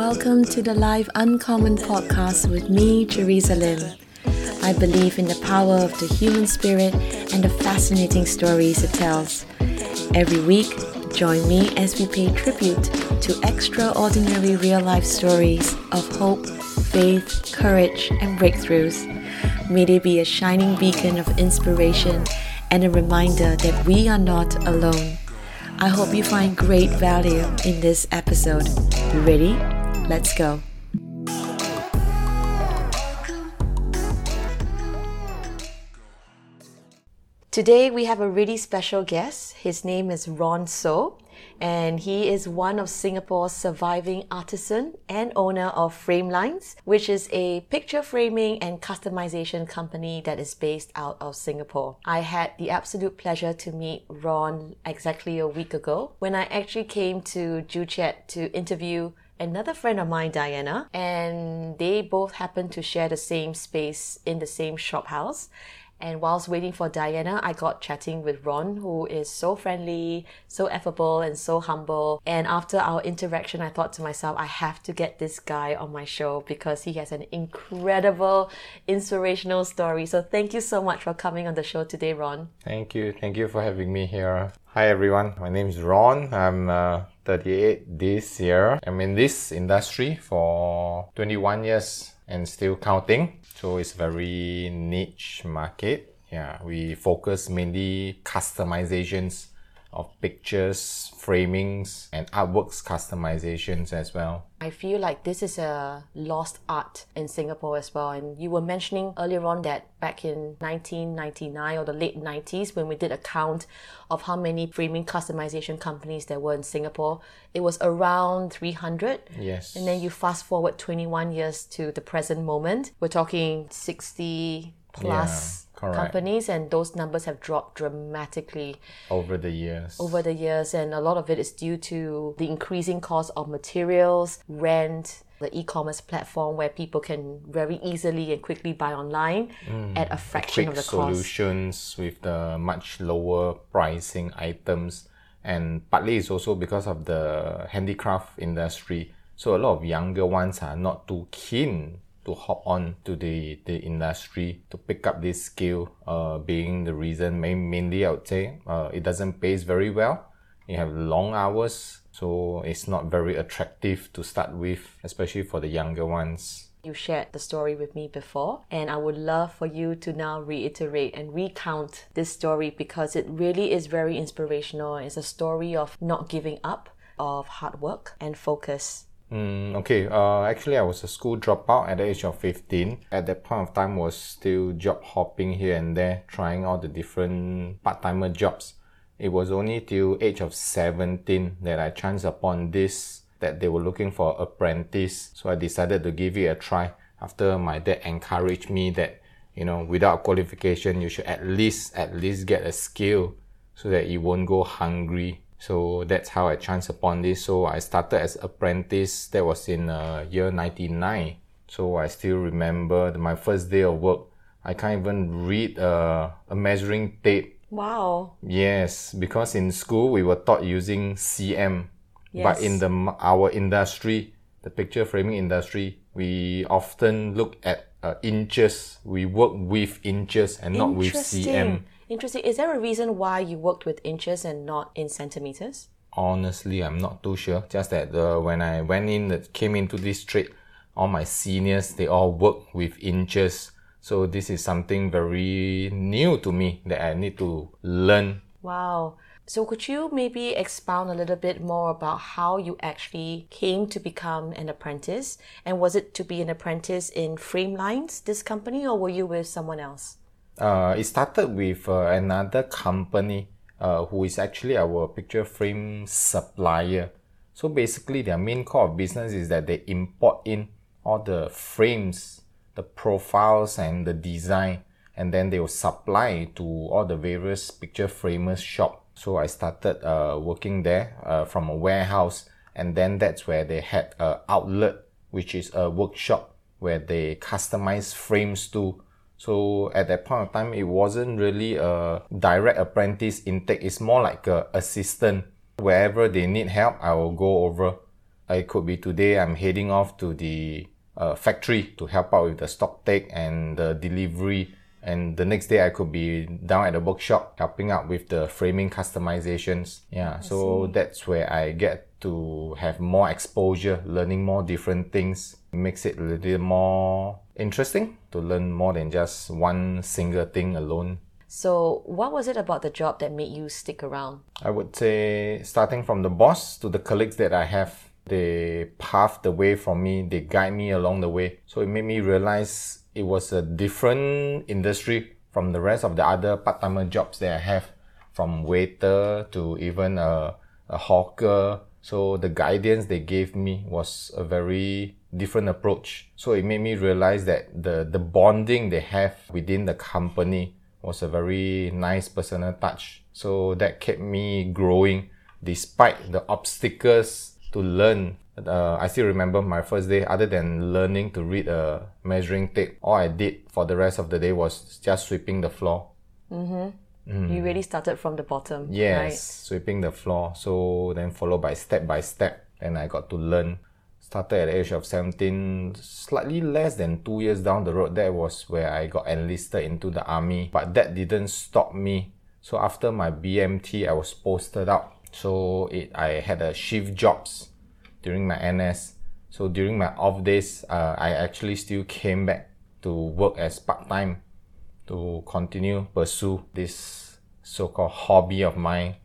Welcome to the Live Uncommon podcast with me, Teresa Lim. I believe in the power of the human spirit and the fascinating stories it tells. Every week, join me as we pay tribute to extraordinary real life stories of hope, faith, courage, and breakthroughs. May they be a shining beacon of inspiration and a reminder that we are not alone. I hope you find great value in this episode. You ready? Let's go. Today we have a really special guest. His name is Ron Soh, and he is one of Singapore's surviving artisan and owner of Framelines, which is a picture framing and customization company that is based out of Singapore. I had the absolute pleasure to meet Ron exactly a week ago when I actually came to Joo-Chiat to interview another friend of mine, Diana, and they both happened to share the same space in the same shop house. And whilst waiting for Diana, I got chatting with Ron, who is so friendly, so affable, and so humble. And after our interaction, I thought to myself, I have to get this guy on my show because he has an incredible, inspirational story. So thank you so much for coming on the show today, Ron. Thank you. Thank you for having me here. Hi, everyone. My name is Ron. I'm uh, 38 this year. I'm in this industry for 21 years and still counting. So it's very niche market. Yeah, we focus mainly customizations of pictures, framings, and artworks customizations as well. I feel like this is a lost art in Singapore as well. And you were mentioning earlier on that back in 1999 or the late 90s, when we did a count of how many framing customization companies there were in Singapore, it was around 300. Yes. And then you fast forward 21 years to the present moment, we're talking 60 plus. Yeah Correct. companies and those numbers have dropped dramatically over the years over the years and a lot of it is due to the increasing cost of materials rent the e-commerce platform where people can very easily and quickly buy online mm, at a fraction of the cost. solutions with the much lower pricing items and partly it's also because of the handicraft industry so a lot of younger ones are not too keen to hop on to the, the industry to pick up this skill uh, being the reason main, mainly I would say uh, it doesn't pay very well you have long hours so it's not very attractive to start with especially for the younger ones you shared the story with me before, and I would love for you to now reiterate and recount this story because it really is very inspirational. It's a story of not giving up, of hard work and focus. Mm, okay, uh, actually, I was a school dropout at the age of 15. At that point of time, was still job hopping here and there, trying all the different part-timer jobs. It was only till age of 17 that I chanced upon this, that they were looking for apprentice. So I decided to give it a try after my dad encouraged me that, you know, without qualification, you should at least, at least get a skill so that you won't go hungry so that's how I chanced upon this. So I started as apprentice. That was in uh, year 99. So I still remember my first day of work. I can't even read uh, a measuring tape. Wow. Yes, because in school we were taught using cm. Yes. But in the our industry, the picture framing industry, we often look at uh, inches. We work with inches and not with cm. Interesting. Is there a reason why you worked with inches and not in centimeters? Honestly, I'm not too sure. Just that uh, when I went in, that came into this trade, all my seniors they all work with inches. So this is something very new to me that I need to learn. Wow. So could you maybe expound a little bit more about how you actually came to become an apprentice? And was it to be an apprentice in Framelines, this company, or were you with someone else? Uh, it started with uh, another company uh, who is actually our picture frame supplier. So basically, their main core of business is that they import in all the frames, the profiles, and the design, and then they will supply to all the various picture framers shop. So I started uh, working there uh, from a warehouse, and then that's where they had an outlet, which is a workshop where they customize frames to so at that point of time, it wasn't really a direct apprentice intake. It's more like a assistant. Wherever they need help, I will go over. I could be today I'm heading off to the uh, factory to help out with the stock take and the delivery. And the next day I could be down at the workshop helping out with the framing customizations. Yeah, so that's where I get to have more exposure, learning more different things. makes it a little more interesting to learn more than just one single thing alone. So, what was it about the job that made you stick around? I would say starting from the boss to the colleagues that I have, they paved the way for me, they guide me along the way. So it made me realize it was a different industry from the rest of the other part-timer jobs that I have, from waiter to even a, a hawker. So the guidance they gave me was a very different approach. So it made me realize that the, the bonding they have within the company was a very nice personal touch. So that kept me growing despite the obstacles to learn. Uh, I still remember my first day, other than learning to read a measuring tape, all I did for the rest of the day was just sweeping the floor. You really started from the bottom. Yes, Right? sweeping the floor. So then followed by step by step, and I got to learn. Started at the age of 17, slightly less than two years down the road. That was where I got enlisted into the army. But that didn't stop me. So after my BMT, I was posted out. So it, I had a shift jobs during my NS. So during my off days, uh, I actually still came back to work as part time to continue pursue this so-called hobby of mine.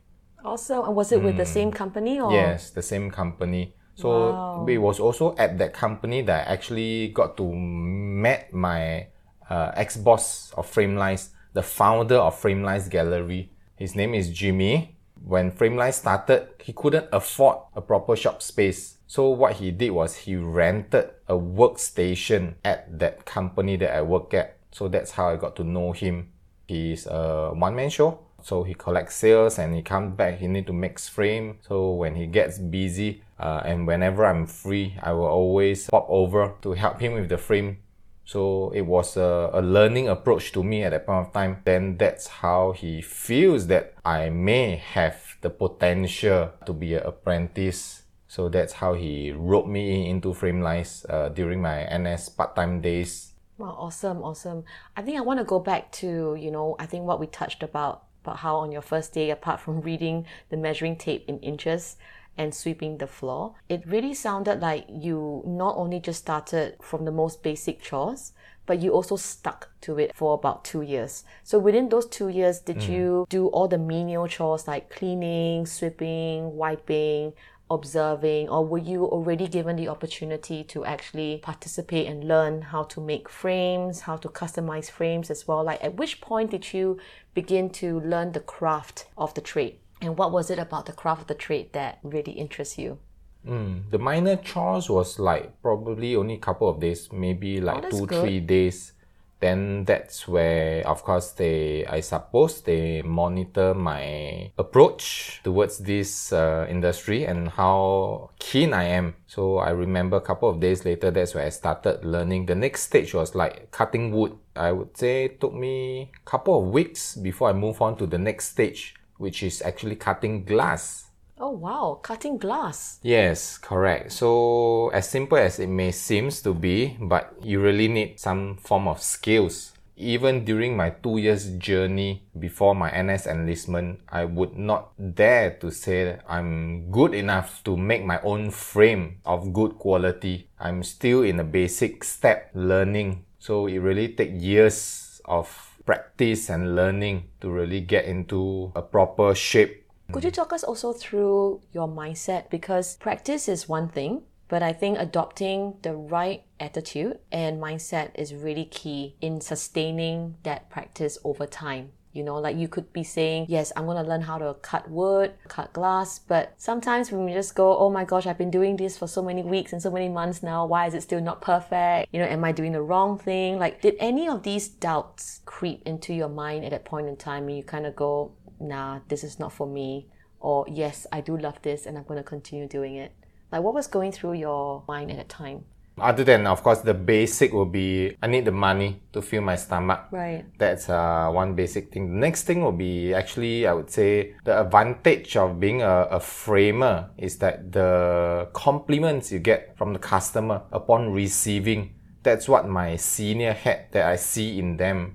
Also, and was it with the same company or? Hmm. Yes, the same company. So it was also at that company that I actually got to met my uh, ex-boss of Framelines, the founder of Framelines Gallery. His name is Jimmy. When Framelines started, he couldn't afford a proper shop space. So what he did was he rented a workstation at that company that I work at. So that's how I got to know him. He's a one-man show. So he collects sales and he comes back. He need to mix frame. So when he gets busy, uh, and whenever I'm free, I will always pop over to help him with the frame. So it was a, a learning approach to me at that point of time. Then that's how he feels that I may have the potential to be an apprentice. So that's how he roped me into Framelines uh, during my NS part-time days. Wow, awesome, awesome. I think I want to go back to, you know, I think what we touched about, about how on your first day, apart from reading the measuring tape in inches and sweeping the floor, it really sounded like you not only just started from the most basic chores, but you also stuck to it for about two years. So within those two years, did mm. you do all the menial chores like cleaning, sweeping, wiping, observing, or were you already given the opportunity to actually participate and learn how to make frames, how to customize frames as well? Like, at which point did you begin to learn the craft of the trade? And what was it about the craft of the trade that really interests you? Mm, the minor chores was like probably only a couple of days, maybe like that's two, good. three days. Then that's where, of course, they, I suppose, they monitor my approach towards this uh, industry and how keen I am. So I remember a couple of days later, that's where I started learning. The next stage was like cutting wood. I would say it took me a couple of weeks before I move on to the next stage, which is actually cutting glass. Oh, wow, cutting glass. Yes, correct. So as simple as it may seems to be, but you really need some form of skills. Even during my two years journey before my NS enlistment, I would not dare to say that I'm good enough to make my own frame of good quality. I'm still in a basic step learning. So it really takes years of practice and learning to really get into a proper shape Could you talk us also through your mindset? Because practice is one thing, but I think adopting the right attitude and mindset is really key in sustaining that practice over time. You know, like you could be saying, Yes, I'm going to learn how to cut wood, cut glass. But sometimes when we just go, Oh my gosh, I've been doing this for so many weeks and so many months now. Why is it still not perfect? You know, am I doing the wrong thing? Like, did any of these doubts creep into your mind at that point in time and you kind of go, Nah, this is not for me? Or, Yes, I do love this and I'm going to continue doing it? Like, what was going through your mind at that time? Other than, of course, the basic will be I need the money to fill my stomach. Right. That's uh, one basic thing. The next thing will be actually, I would say, the advantage of being a, a framer is that the compliments you get from the customer upon receiving that's what my senior had that I see in them.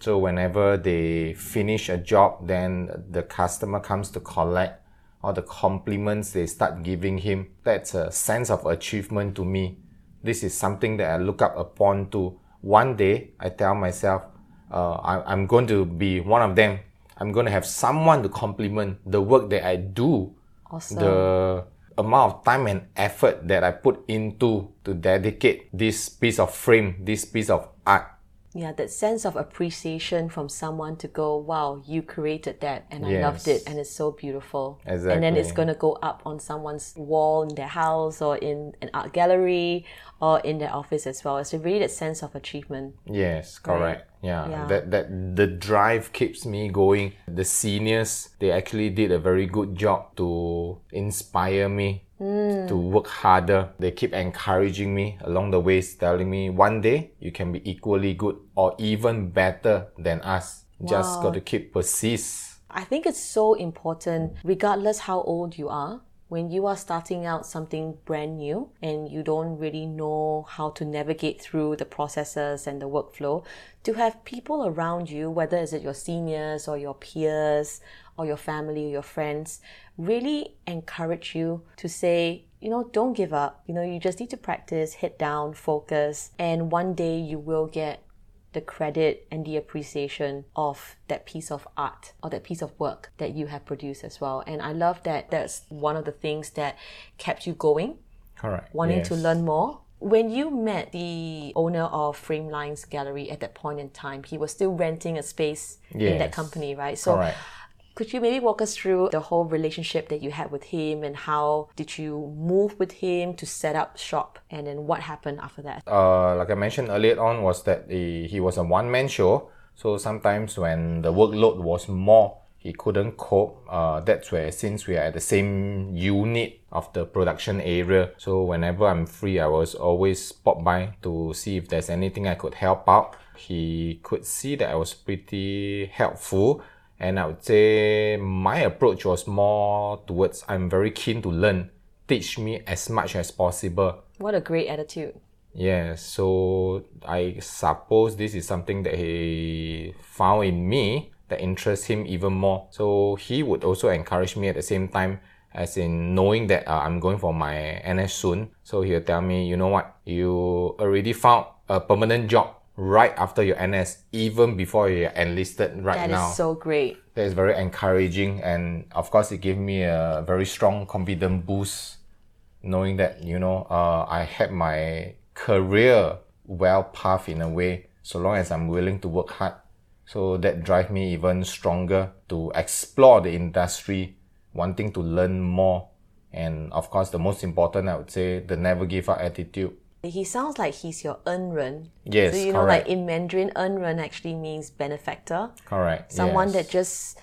So whenever they finish a job, then the customer comes to collect all the compliments they start giving him. That's a sense of achievement to me. This is something that I look up upon to. One day, I tell myself, uh, I, I'm going to be one of them. I'm going to have someone to compliment the work that I do Awesome. the amount of time and effort that I put into to dedicate this piece of frame, this piece of art. Yeah, that sense of appreciation from someone to go, wow, you created that and I loved it and it's so beautiful. exactly. And then it's going to go up on someone's wall in their house or in an art gallery or in their office as well. It's really that sense of achievement. Yes, correct. Yeah, Yeah. that that the drive keeps me going. The seniors they actually did a very good job to inspire me to mm. work harder. They keep encouraging me along the ways, telling me one day you can be equally good or even better than us. Just got to keep persist. I think it's so important, regardless how old you are, when you are starting out something brand new and you don't really know how to navigate through the processes and the workflow, to have people around you, whether is it your seniors or your peers or your family or your friends, really encourage you to say, you know, don't give up. You know, you just need to practice, hit down, focus, and one day you will get the credit and the appreciation of that piece of art or that piece of work that you have produced as well. And I love that that's one of the things that kept you going, Correct. wanting to learn more. When you met the owner of Framelines Gallery at that point in time, he was still renting a space in that company, right? So Correct. Could you maybe walk us through the whole relationship that you had with him and how did you move with him to set up shop and then what happened after that? uh, like I mentioned earlier on, was that he, he was a one man show. So sometimes when the workload was more, he couldn't cope. Uh, that's where since we are at the same unit of the production area, so whenever I'm free, I was always pop by to see if there's anything I could help out. He could see that I was pretty helpful. And I would say my approach was more towards I'm very keen to learn. Teach me as much as possible. What a great attitude. Yeah, so I suppose this is something that he found in me that interests him even more. So he would also encourage me at the same time, as in knowing that uh, I'm going for my NS soon. So he'll tell me, you know what, you already found a permanent job right after your NS, even before you're enlisted right That now. That is so great. that is very encouraging and of course it gave me a very strong confident boost knowing that you know uh, i had my career well path in a way so long as i'm willing to work hard. So that drive me even stronger to explore the industry wanting to learn more. And of course the most important i would say the never give up attitude He sounds like he's your 恩人. Yes, So you know, like correct. in Mandarin, 恩人 actually means benefactor. correct Someone yes. that just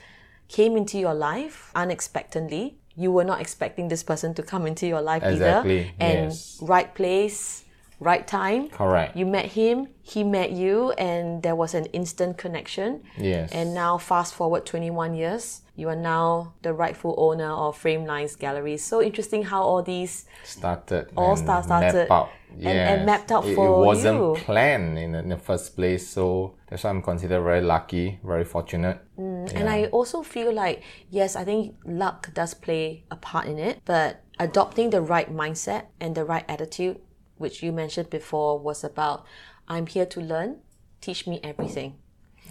came into your life unexpectedly. You were not expecting this person to come into your life Exactly, either. And yes. right place, right time. correct You met him, he met you, and there was an instant connection. yes And now, fast forward 21 years, you are now the rightful owner of Framelines Gallery. So interesting how all these started All and star- started out. and- and mapped out it, for it wasn't you. planned in the, in the first place so that's why i'm considered very lucky very fortunate mm, And I also feel like, yes, I think luck does play a part in it, but adopting the right mindset and the right attitude, which you mentioned before, was about I'm here to learn, teach me everything.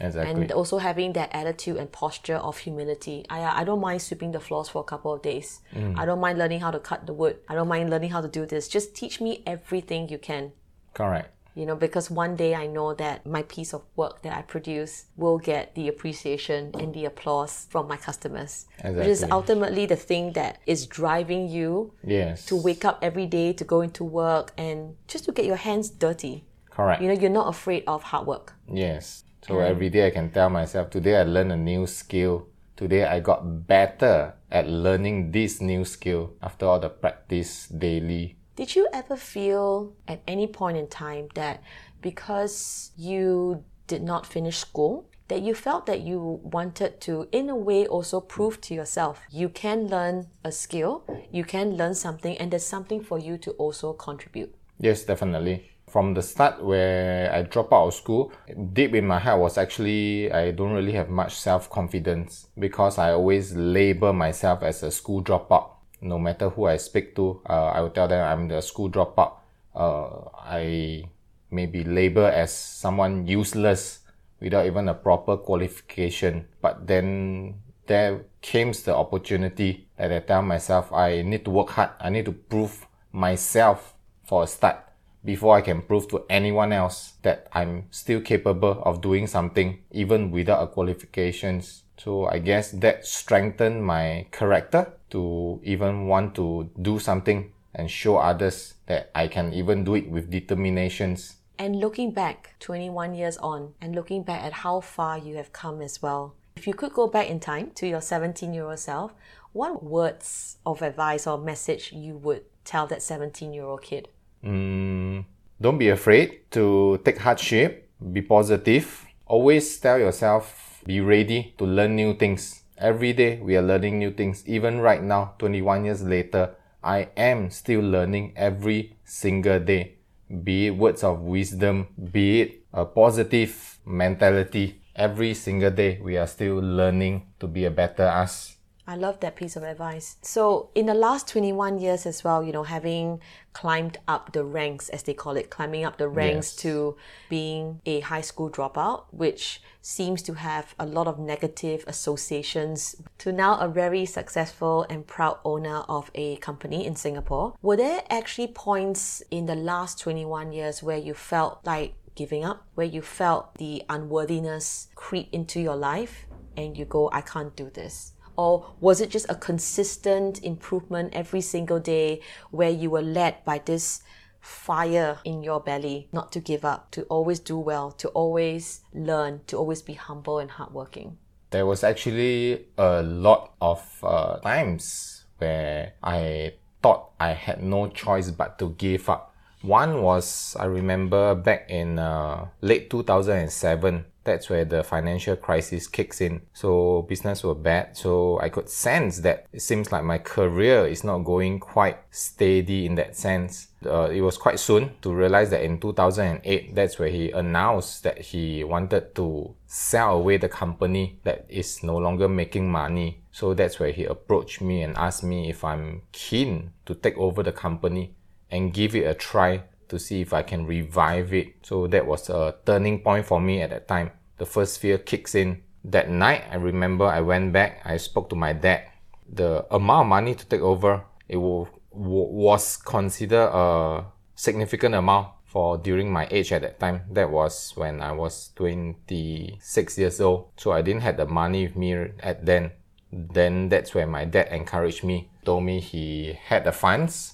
Exactly. And also having that attitude and posture of humility. I, I don't mind sweeping the floors for a couple of days. Mm. I don't mind learning how to cut the wood. I don't mind learning how to do this. Just teach me everything you can. Correct. You know because one day i know that my piece of work that i produce will get the appreciation and the applause from my customers. Which is ultimately the thing that is driving you yes. to wake up every day to go into work and just to get your hands dirty. Correct. You know you're not afraid of hard work. Yes so every day i can tell myself today i learned a new skill today i got better at learning this new skill after all the practice daily Did you ever feel at any point in time that because you did not finish school, that you felt that you wanted to, in a way, also prove to yourself you can learn a skill, you can learn something, and there's something for you to also contribute? Yes, definitely. From the start, where I dropped out of school, deep in my heart was actually I don't really have much self confidence because I always label myself as a school dropout. No matter who I speak to, uh, I will tell them I'm the school dropout. Uh, I may be labeled as someone useless without even a proper qualification. But then there came the opportunity that I tell myself I need to work hard. I need to prove myself for a start before I can prove to anyone else that I'm still capable of doing something even without a qualifications. So I guess that strengthened my character to even want to do something and show others that I can even do it with determinations. And looking back 21 years on and looking back at how far you have come as well, if you could go back in time to your 17 year old self, what words of advice or message you would tell that 17 year old kid? Mm, don't be afraid to take hardship, be positive. Always tell yourself, be ready to learn new things. Every day we are learning new things. Even right now, 21 years later, I am still learning every single day be it words of wisdom, be it a positive mentality. Every single day, we are still learning to be a better us. I love that piece of advice. So, in the last 21 years as well, you know, having climbed up the ranks, as they call it, climbing up the ranks yes. to being a high school dropout, which seems to have a lot of negative associations, to now a very successful and proud owner of a company in Singapore. Were there actually points in the last 21 years where you felt like giving up, where you felt the unworthiness creep into your life and you go, I can't do this? Or was it just a consistent improvement every single day where you were led by this fire in your belly not to give up, to always do well, to always learn, to always be humble and hardworking? There was actually a lot of uh, times where I thought I had no choice but to give up. One was, I remember back in uh, late 2007, that's where the financial crisis kicks in. So business were bad. So I could sense that it seems like my career is not going quite steady in that sense. Uh, it was quite soon to realize that in 2008, that's where he announced that he wanted to sell away the company that is no longer making money. So that's where he approached me and asked me if I'm keen to take over the company and give it a try to see if I can revive it. So that was a turning point for me at that time. The first fear kicks in. That night, I remember I went back, I spoke to my dad. The amount of money to take over, it was considered a significant amount for during my age at that time. That was when I was 26 years old. So I didn't have the money with me at then. Then that's where my dad encouraged me, told me he had the funds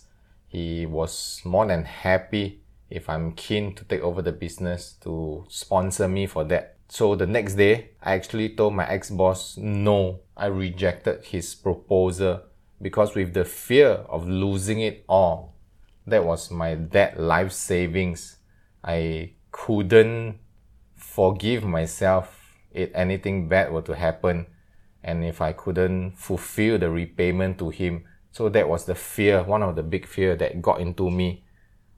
he was more than happy if I'm keen to take over the business to sponsor me for that. So the next day, I actually told my ex-boss no. I rejected his proposal because with the fear of losing it all, that was my dead life savings. I couldn't forgive myself if anything bad were to happen and if I couldn't fulfill the repayment to him so that was the fear, one of the big fear that got into me.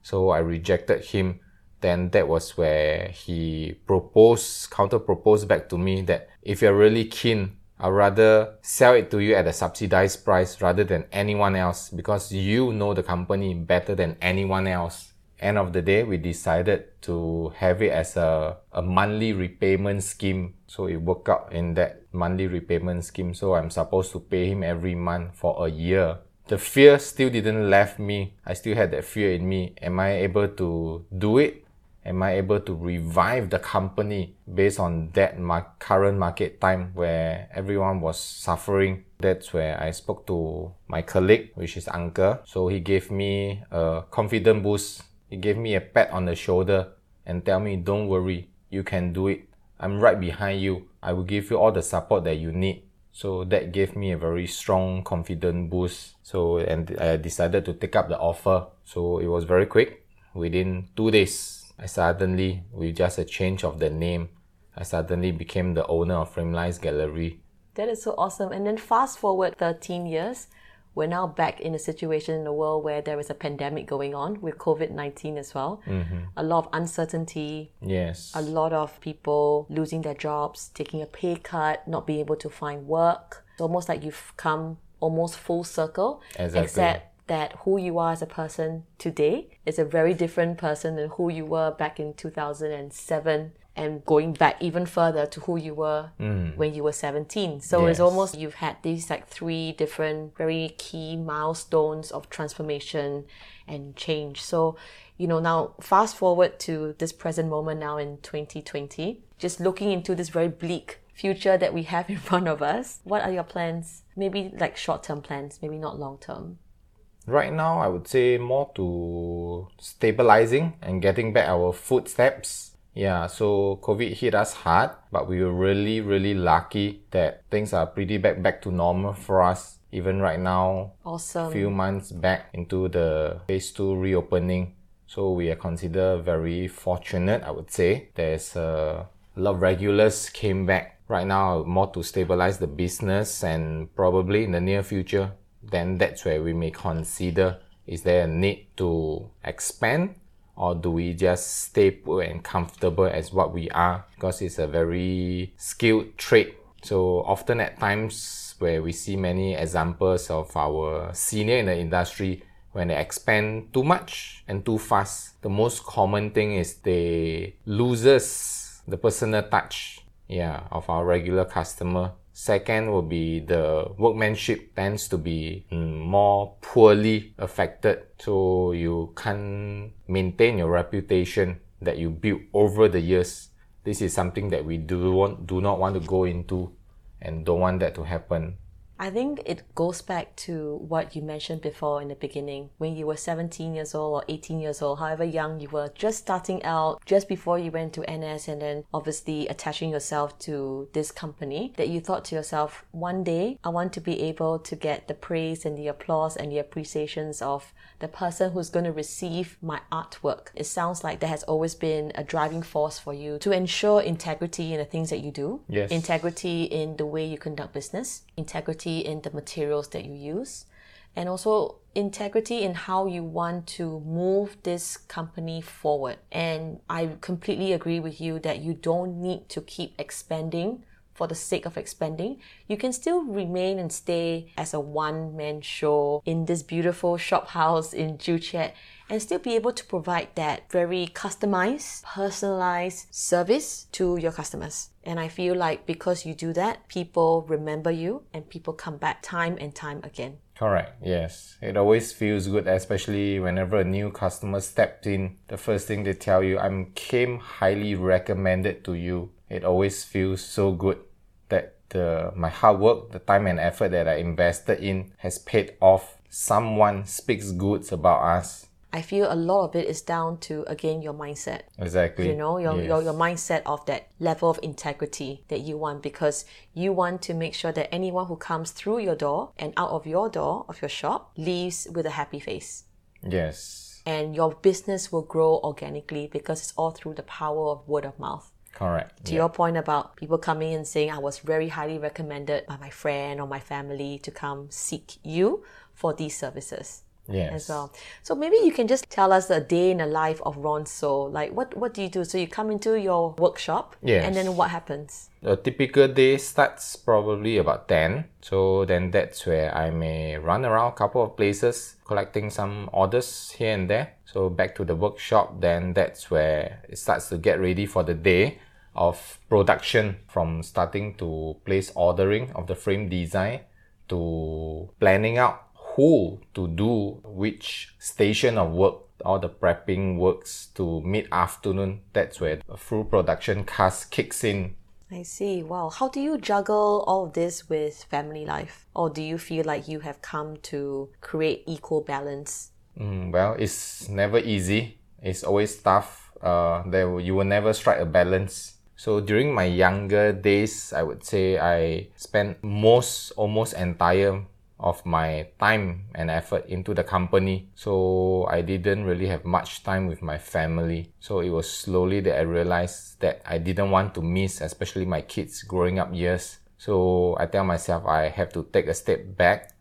So I rejected him. Then that was where he proposed, counter proposed back to me that if you're really keen, I'd rather sell it to you at a subsidized price rather than anyone else because you know the company better than anyone else. End of the day, we decided to have it as a, a monthly repayment scheme. So it worked out in that monthly repayment scheme. So I'm supposed to pay him every month for a year. The fear still didn't left me. I still had that fear in me. Am I able to do it? Am I able to revive the company based on that mar- current market time where everyone was suffering? That's where I spoke to my colleague, which is Uncle. So he gave me a confident boost. He gave me a pat on the shoulder and tell me, don't worry, you can do it. I'm right behind you. I will give you all the support that you need. So that gave me a very strong confident boost. So and I decided to take up the offer. So it was very quick. Within two days, I suddenly, with just a change of the name, I suddenly became the owner of Framelines Gallery. That is so awesome. And then fast forward 13 years, we're now back in a situation in the world where there is a pandemic going on with COVID 19 as well. Mm-hmm. A lot of uncertainty, Yes. a lot of people losing their jobs, taking a pay cut, not being able to find work. It's almost like you've come almost full circle, Exactly. except that who you are as a person today is a very different person than who you were back in 2007 and going back even further to who you were mm. when you were 17 so it's almost you've had these like three different very key milestones of transformation and change. So you know now fast forward to this present moment now in 2020 just looking into this very bleak future that we have in front of us what are your plans? Maybe like short-term plans maybe not long-term. Right now, I would say more to stabilizing and getting back our footsteps. Yeah, so COVID hit us hard, but we were really, really lucky that things are pretty back back to normal for us. Even right now, awesome A few months back into the phase two reopening. So we are considered very fortunate, I would say. There's a lot of regulars came back. Right now, more to stabilize the business and probably in the near future, then that's where we may consider is there a need to expand or do we just stay put and comfortable as what we are? Because it's a very skilled trade. So often at times where we see many examples of our senior in the industry when they expand too much and too fast the most common thing is they loses the personal touch yeah of our regular customer second will be the workmanship tends to be mm, more poorly affected. So you can't maintain your reputation that you built over the years. This is something that we do want do not want to go into and don't want that to happen I think it goes back to what you mentioned before in the beginning. When you were 17 years old or 18 years old, however young you were, just starting out, just before you went to NS and then obviously attaching yourself to this company, that you thought to yourself, one day I want to be able to get the praise and the applause and the appreciations of the person who's going to receive my artwork. It sounds like there has always been a driving force for you to ensure integrity in the things that you do, Yes. integrity in the way you conduct business, integrity in the materials that you use, and also integrity in how you want to move this company forward. And I completely agree with you that you don't need to keep expanding for the sake of expanding. You can still remain and stay as a one man show in this beautiful shop house in Joo-Chiat and still be able to provide that very customized, personalized service to your customers. And I feel like because you do that, people remember you and people come back time and time again. Correct. Yes. It always feels good, especially whenever a new customer steps in. The first thing they tell you, I'm came highly recommended to you. It always feels so good that the my hard work, the time and effort that I invested in has paid off. Someone speaks goods about us. I feel a lot of it is down to again your mindset. Exactly. you know your, your your mindset of that level of integrity that you want because you want to make sure that anyone who comes through your door and out of your door of your shop leaves with a happy face Yes. and your business will grow organically because it's all through the power of word of mouth Correct. to your point about people coming and saying i was very highly recommended by my friend or my family to come seek you for these services Yes. as well. So maybe you can just tell us a day in the life of Ron Soh. Like what what do you do? So you come into your workshop Yes. and then what happens? A typical day starts probably about 10. So then that's where I may run around a couple of places collecting some orders here and there. So back to the workshop, then that's where it starts to get ready for the day of production from starting to place ordering of the frame design to planning out who to do which station of work all the prepping works to mid afternoon that's where the full production cast kicks in I see. Wow. How do you juggle all of this with family life? Or do you feel like you have come to create equal balance? Mm, well, it's never easy. It's always tough. Uh, there you will never strike a balance. So during my younger days, I would say I spent most, almost entire of my time and effort into the company. So I didn't really have much time with my family. So it was slowly that I realized that I didn't want to miss, especially my kids growing up years. So I tell myself I have to take a step back.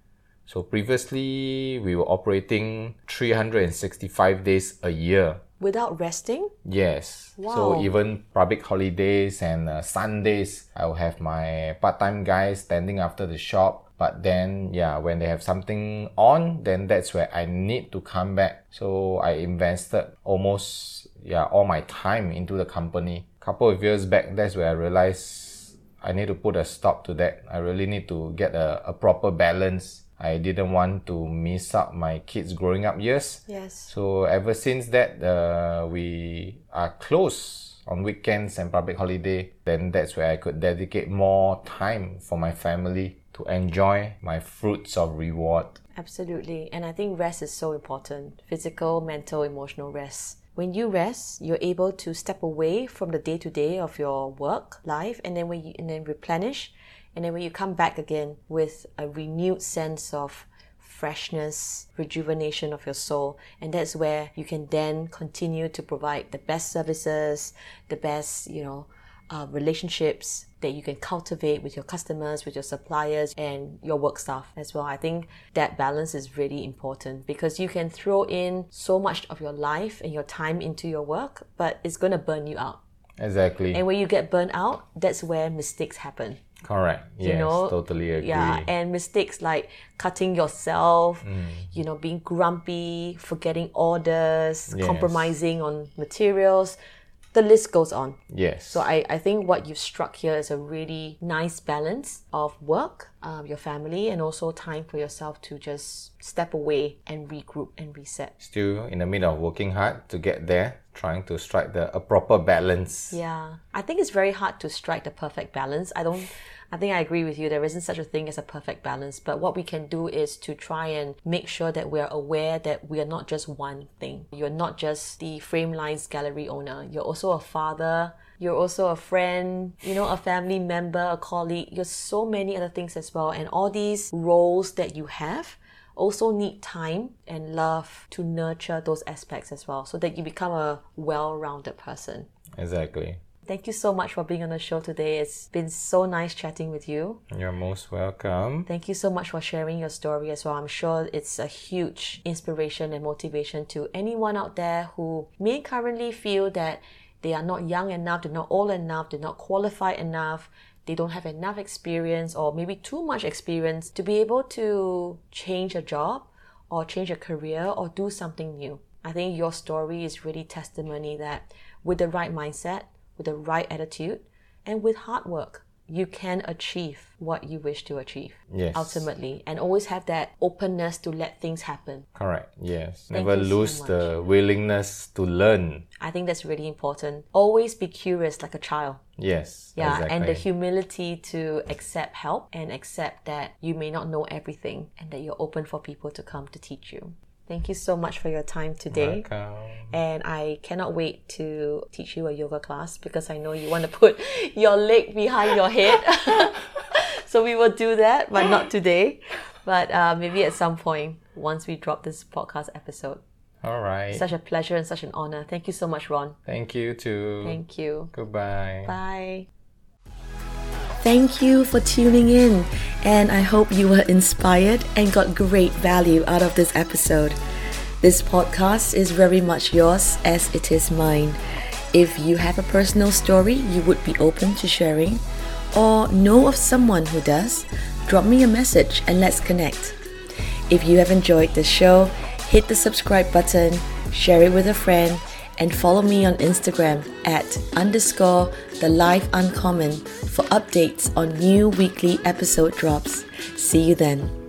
So previously we were operating 365 days a year Without resting? Yes. Wow. So even public holidays and uh, Sundays, I will have my part-time guys standing after the shop. But then, yeah, when they have something on, then that's where I need to come back. So I invested almost, yeah, all my time into the company. Couple of years back, that's where I realized I need to put a stop to that. I really need to get a, a proper balance I didn't want to miss out my kids growing up years. Yes. So ever since that, uh, we are close on weekends and public holiday. Then that's where I could dedicate more time for my family to enjoy my fruits of reward. Absolutely. And I think rest is so important physical, mental, emotional rest. When you rest, you're able to step away from the day to day of your work life and then when you and then replenish and then when you come back again with a renewed sense of freshness, rejuvenation of your soul, and that's where you can then continue to provide the best services, the best, you know, uh, relationships that you can cultivate with your customers, with your suppliers, and your work staff as well. I think that balance is really important because you can throw in so much of your life and your time into your work, but it's going to burn you out. Exactly. And when you get burnt out, that's where mistakes happen. Correct. Yes, know, totally agree. Yeah, and mistakes like cutting yourself, you know, being grumpy, forgetting orders, Yes. compromising on materials. The list goes on. yes. So I, I think what you've struck here is a really nice balance of work, um, your family, and also time for yourself to just step away and regroup and reset. Still in the middle of working hard to get there, trying to strike the a proper balance. Yeah, I think it's very hard to strike the perfect balance. I don't. I think I agree with you. There isn't such a thing as a perfect balance. But what we can do is to try and make sure that we are aware that we are not just one thing. You're not just the Framelines gallery owner. You're also a father. You're also a friend, you know, a family member, a colleague. You're so many other things as well. And all these roles that you have also need time and love to nurture those aspects as well so that you become a well rounded person. Exactly. Thank you so much for being on the show today. It's been so nice chatting with you. You're most welcome. Thank you so much for sharing your story as well. I'm sure it's a huge inspiration and motivation to anyone out there who may currently feel that they are not young enough, they're not old enough, they're not qualified enough, they don't have enough experience or maybe too much experience to be able to change a job or change a career or do something new. I think your story is really testimony that with the right mindset, with the right attitude, and with hard work, you can achieve what you wish to achieve Yes. ultimately and always have that openness to let things happen. Correct. Yes. Thank Never you so lose the willingness to learn. I think that's really important. Always be curious like a child. Yes. Yeah, exactly. and the humility to accept help and accept that you may not know everything and that you're open for people to come to teach you. Thank you so much for your time today. Welcome. And I cannot wait to teach you a yoga class because I know you want to put your leg behind your head. so we will do that, but not today. But uh, maybe at some point once we drop this podcast episode. All right. Such a pleasure and such an honor. Thank you so much, Ron. Thank you too. Thank you. Goodbye. Bye. Thank you for tuning in, and I hope you were inspired and got great value out of this episode. This podcast is very much yours as it is mine. If you have a personal story you would be open to sharing, or know of someone who does, drop me a message and let's connect. If you have enjoyed the show, hit the subscribe button, share it with a friend, and follow me on Instagram at underscore the life uncommon for updates on new weekly episode drops. See you then.